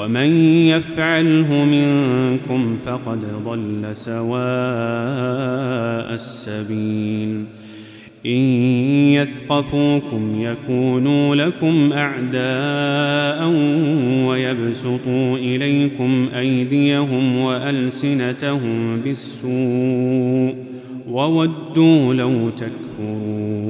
ومن يفعله منكم فقد ضل سواء السبيل. إن يثقفوكم يكونوا لكم أعداء ويبسطوا إليكم أيديهم وألسنتهم بالسوء وودوا لو تكفرون.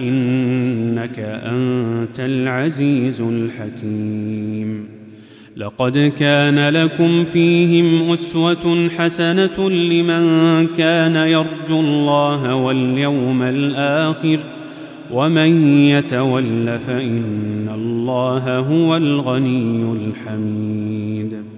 إنك أنت العزيز الحكيم. لقد كان لكم فيهم أسوة حسنة لمن كان يرجو الله واليوم الآخر ومن يتول فإن الله هو الغني الحميد.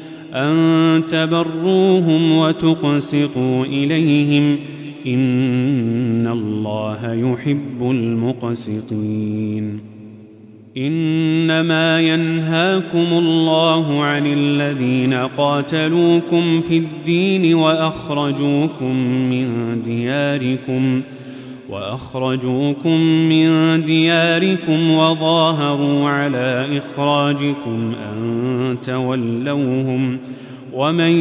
أن تبروهم وتقسطوا إليهم إن الله يحب المقسطين. إنما ينهاكم الله عن الذين قاتلوكم في الدين وأخرجوكم من دياركم ۖ وأخرجوكم من دياركم وظاهروا على إخراجكم أن تولوهم ومن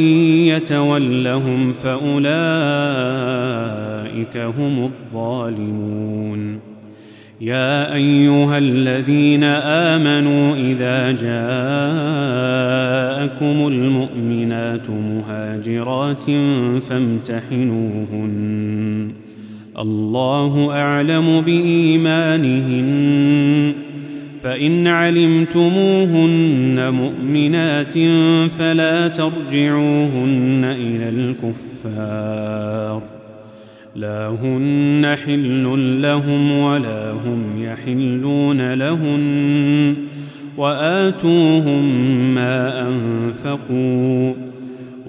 يتولهم فأولئك هم الظالمون. يا أيها الذين آمنوا إذا جاءكم المؤمنات مهاجرات فامتحنوهن. الله أعلم بإيمانهن. فإن علمتموهن مؤمنات فلا ترجعوهن إلى الكفار. لا هن حل لهم ولا هم يحلون لهن. وآتوهم ما أنفقوا.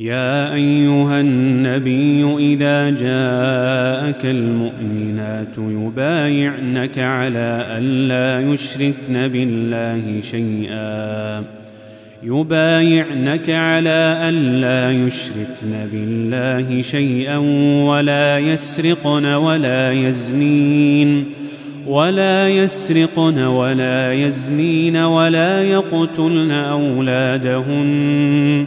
يا أيها النبي إذا جاءك المؤمنات يبايعنك على الا يشركن بالله شيئا. يبايعنك على ألا يشركن بالله شيئا ولا يسرقن ولا يزنين. ولا يسرقن ولا يزنين ولا يقتلن أولادهن.